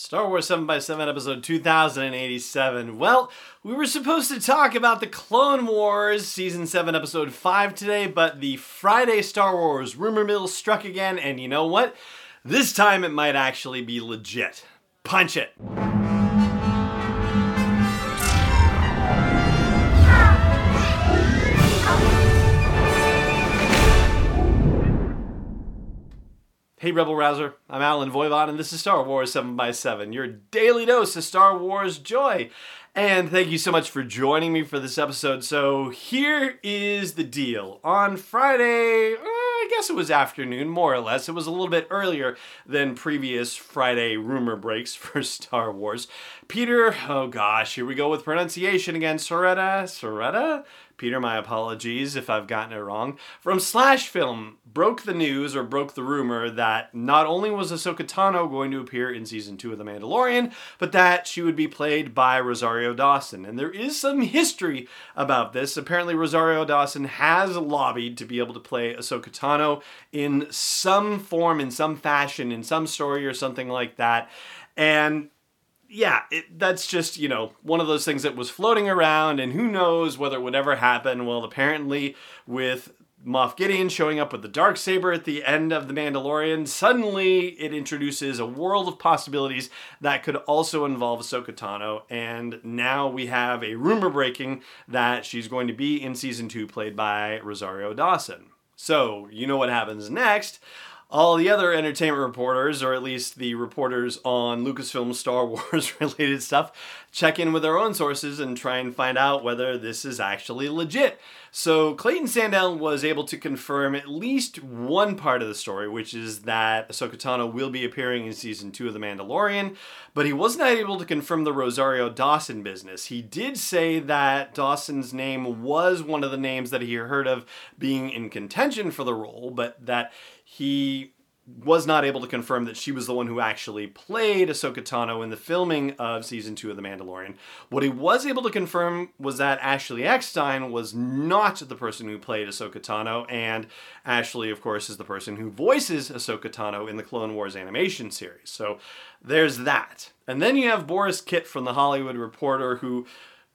Star Wars 7x7 episode 2087. Well, we were supposed to talk about the Clone Wars season 7 episode 5 today, but the Friday Star Wars rumor mill struck again, and you know what? This time it might actually be legit. Punch it. Hey Rebel Rouser, I'm Allen Voivod, and this is Star Wars 7x7, your daily dose of Star Wars joy. And thank you so much for joining me for this episode. So, here is the deal. On Friday, uh, I guess it was afternoon, more or less, it was a little bit earlier than previous Friday rumor breaks for Star Wars. Peter, oh gosh, here we go with pronunciation again. Sciretta? Sciretta? Peter, my apologies if I've gotten it wrong. From Slash Film, broke the news or broke the rumor that not only was Ahsoka Tano going to appear in season two of The Mandalorian, but that she would be played by Rosario Dawson. And there is some history about this. Apparently, Rosario Dawson has lobbied to be able to play Ahsoka Tano in some form, in some fashion, in some story or something like that. And yeah, it, that's just, you know, one of those things that was floating around, and who knows whether it would ever happen. Well, apparently, with Moff Gideon showing up with the dark saber at the end of The Mandalorian, suddenly it introduces a world of possibilities that could also involve Ahsoka Tano, and now we have a rumor breaking that she's going to be in season two, played by Rosario Dawson. So, you know what happens next all the other entertainment reporters, or at least the reporters on Lucasfilm Star Wars related stuff, check in with their own sources and try and find out whether this is actually legit. So Clayton Sandell was able to confirm at least one part of the story, which is that Ahsoka Tano will be appearing in season two of The Mandalorian, but he was not able to confirm the Rosario Dawson business. He did say that Dawson's name was one of the names that he heard of being in contention for the role, but that he was not able to confirm that she was the one who actually played Ahsoka Tano in the filming of season two of The Mandalorian. What he was able to confirm was that Ashley Eckstein was not the person who played Ahsoka Tano, and Ashley, of course, is the person who voices Ahsoka Tano in the Clone Wars animation series. So there's that. And then you have Borys Kit from The Hollywood Reporter, who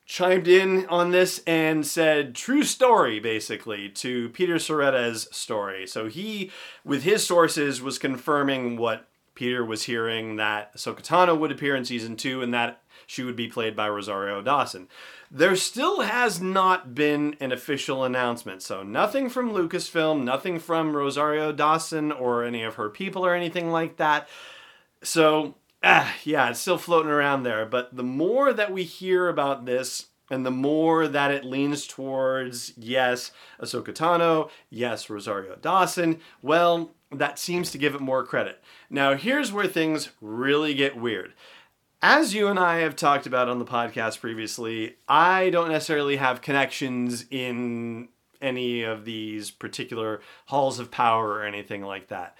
chimed in on this and said true story basically to Peter Sciretta's story. So he, with his sources, was confirming what Peter was hearing that Ahsoka Tano would appear in season two and that she would be played by Rosario Dawson. There still has not been an official announcement, so nothing from Lucasfilm, nothing from Rosario Dawson or any of her people or anything like that. So ah, yeah, it's still floating around there. But the more that we hear about this, and the more that it leans towards yes, Ahsoka Tano, yes, Rosario Dawson, well, that seems to give it more credit. Now, here's where things really get weird. As you and I have talked about on the podcast previously, I don't necessarily have connections in any of these particular halls of power or anything like that.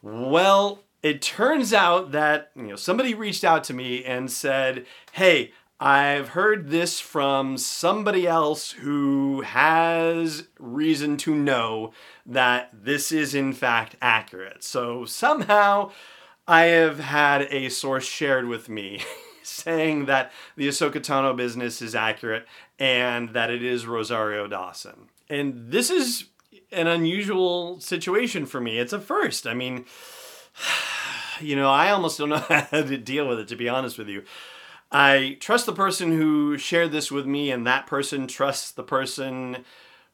Well, it turns out that you know somebody reached out to me and said, "Hey, I've heard this from somebody else who has reason to know that this is in fact accurate." So somehow I have had a source shared with me saying that the Ahsoka Tano business is accurate and that it is Rosario Dawson. And this is an unusual situation for me. It's a first. I mean, you know, I almost don't know how to deal with it, to be honest with you. I trust the person who shared this with me, and that person trusts the person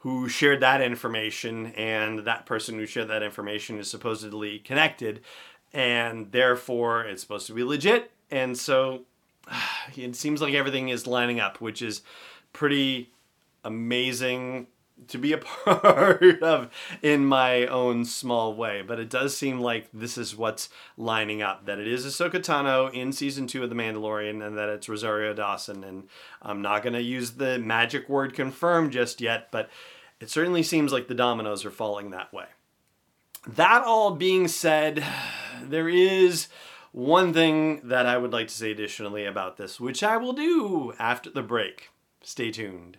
who shared that information, and that person who shared that information is supposedly connected, and therefore it's supposed to be legit. And so it seems like everything is lining up, which is pretty amazing to be a part of in my own small way. But it does seem like this is what's lining up that it is Ahsoka Tano in season two of The Mandalorian and that it's Rosario Dawson. And I'm not going to use the magic word confirmed just yet, but it certainly seems like the dominoes are falling that way. That all being said, there is one thing that I would like to say additionally about this, which I will do after the break. Stay tuned.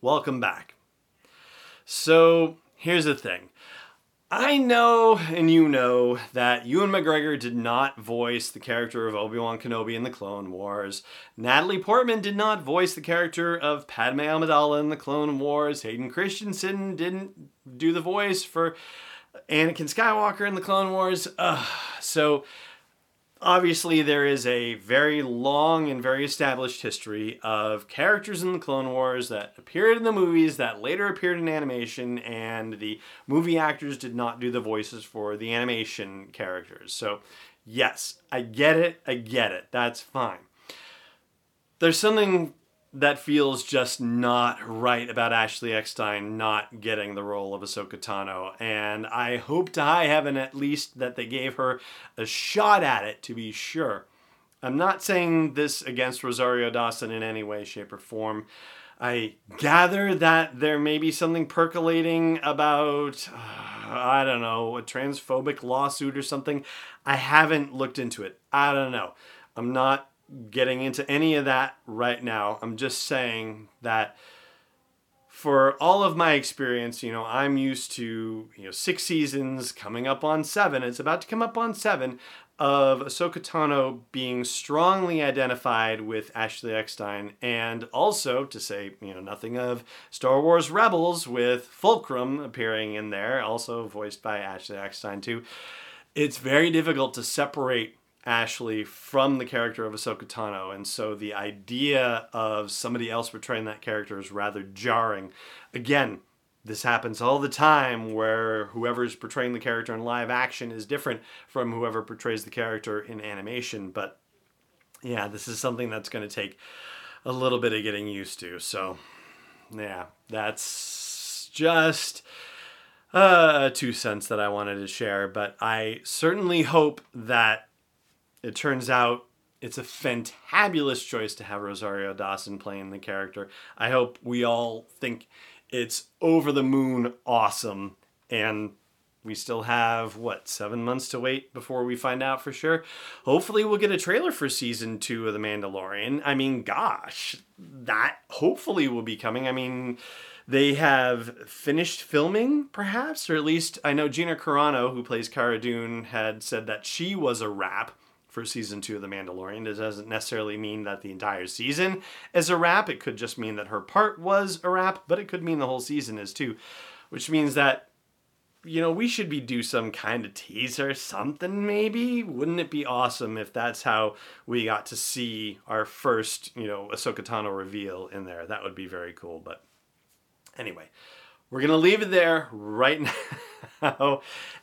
Welcome back. So, here's the thing. I know, and you know, that Ewan McGregor did not voice the character of Obi Wan Kenobi in the Clone Wars. Natalie Portman did not voice the character of Padme Amidala in the Clone Wars. Hayden Christensen didn't do the voice for Anakin Skywalker in the Clone Wars. Ugh. So, obviously there is a very long and very established history of characters in the Clone Wars that appeared in the movies that later appeared in animation, and the movie actors did not do the voices for the animation characters. So, yes, I get it, I get it, that's fine. There's something that feels just not right about Ashley Eckstein not getting the role of Ahsoka Tano. And I hope to high heaven at least that they gave her a shot at it to be sure. I'm not saying this against Rosario Dawson in any way, shape, or form. I gather that there may be something percolating about, uh, I don't know, a transphobic lawsuit or something. I haven't looked into it. I don't know. I'm not getting into any of that right now. I'm just saying that for all of my experience, you know, I'm used to, you know, six seasons coming up on seven. It's about to come up on seven of Ahsoka Tano being strongly identified with Ashley Eckstein, and also to say, you know, nothing of Star Wars Rebels with Fulcrum appearing in there, also voiced by Ashley Eckstein too. It's very difficult to separate Ashley from the character of Ahsoka Tano, and so the idea of somebody else portraying that character is rather jarring. Again, this happens all the time where whoever's portraying the character in live action is different from whoever portrays the character in animation, but yeah, this is something that's going to take a little bit of getting used to. So, yeah, that's just uh, two cents that I wanted to share, but I certainly hope that it turns out it's a fantabulous choice to have Rosario Dawson playing the character. I hope we all think it's over the moon awesome and we still have what seven months to wait before we find out for sure? Hopefully we'll get a trailer for season two of the mandalorian. I mean gosh that hopefully will be coming. I mean they have finished filming perhaps or at least i know gina carano who plays cara dune had said that she was a wrap for season two of The Mandalorian. It doesn't necessarily mean that the entire season is a wrap. It could just mean that her part was a wrap, but it could mean the whole season is too, which means that you know, we should be do some kind of teaser, something maybe. Wouldn't it be awesome if that's how we got to see our first, you know, Ahsoka Tano reveal in there? That would be very cool. But anyway, we're gonna leave it there right now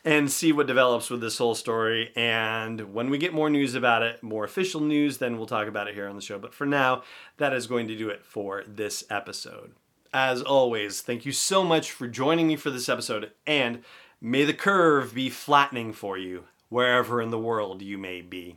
and see what develops with this whole story. And when we get more news about it, more official news, then we'll talk about it here on the show. But for now, that is going to do it for this episode. As always, thank you so much for joining me for this episode, and may the curve be flattening for you wherever in the world you may be.